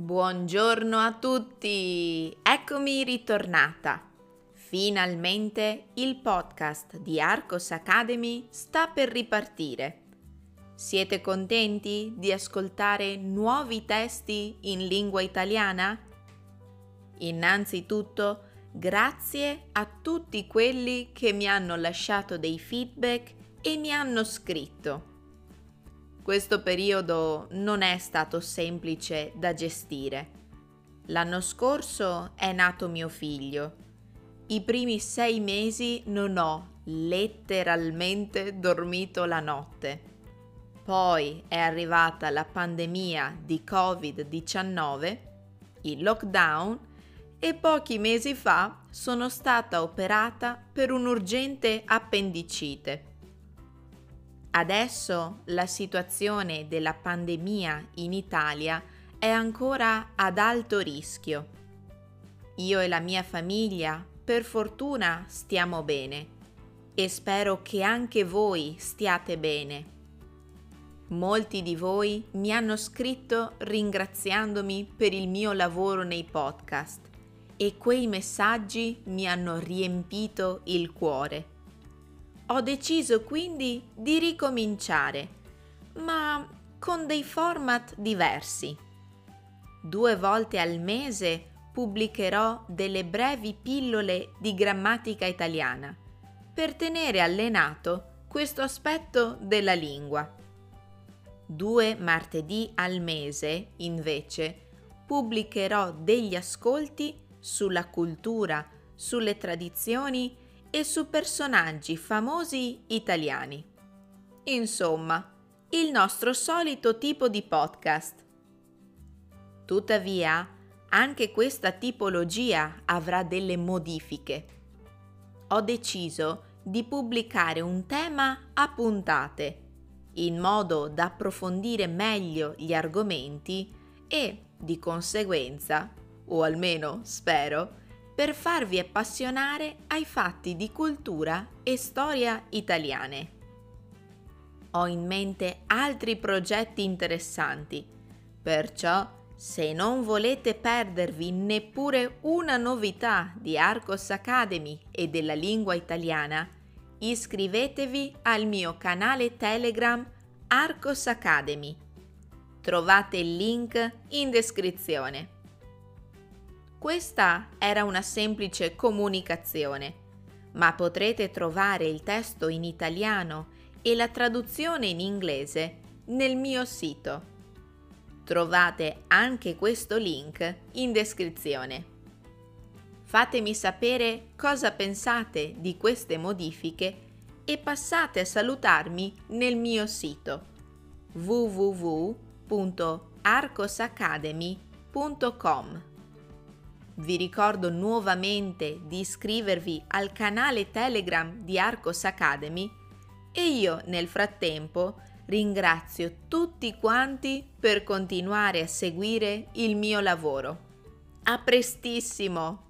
Buongiorno a tutti! Eccomi ritornata. Finalmente il podcast di Arcos Academy sta per ripartire. Siete contenti di ascoltare nuovi testi in lingua italiana? Innanzitutto, grazie a tutti quelli che mi hanno lasciato dei feedback e mi hanno scritto. Questo periodo non è stato semplice da gestire. L'anno scorso è nato mio figlio. I primi sei mesi non ho letteralmente dormito la notte. Poi è arrivata la pandemia di Covid-19, il lockdown e pochi mesi fa sono stata operata per un'urgente appendicite. Adesso la situazione della pandemia in Italia è ancora ad alto rischio. Io e la mia famiglia, per fortuna, stiamo bene e spero che anche voi stiate bene. Molti di voi mi hanno scritto ringraziandomi per il mio lavoro nei podcast e quei messaggi mi hanno riempito il cuore. Ho deciso quindi di ricominciare, ma con dei format diversi. Due volte al mese pubblicherò delle brevi pillole di grammatica italiana per tenere allenato questo aspetto della lingua. Due martedì al mese, invece, pubblicherò degli ascolti sulla cultura, sulle tradizioni e su personaggi famosi italiani. Insomma, il nostro solito tipo di podcast. Tuttavia, anche questa tipologia avrà delle modifiche. Ho deciso di pubblicare un tema a puntate, in modo da approfondire meglio gli argomenti e, di conseguenza, o almeno spero, per farvi appassionare ai fatti di cultura e storia italiane. Ho in mente altri progetti interessanti, perciò se non volete perdervi neppure una novità di Arcos Academy e della lingua italiana, iscrivetevi al mio canale Telegram Arcos Academy. Trovate il link in descrizione. Questa era una semplice comunicazione, ma potrete trovare il testo in italiano e la traduzione in inglese nel mio sito. Trovate anche questo link in descrizione. Fatemi sapere cosa pensate di queste modifiche e passate a salutarmi nel mio sito www.arcosacademy.com. Vi ricordo nuovamente di iscrivervi al canale Telegram di Arcos Academy e io nel frattempo ringrazio tutti quanti per continuare a seguire il mio lavoro. A prestissimo!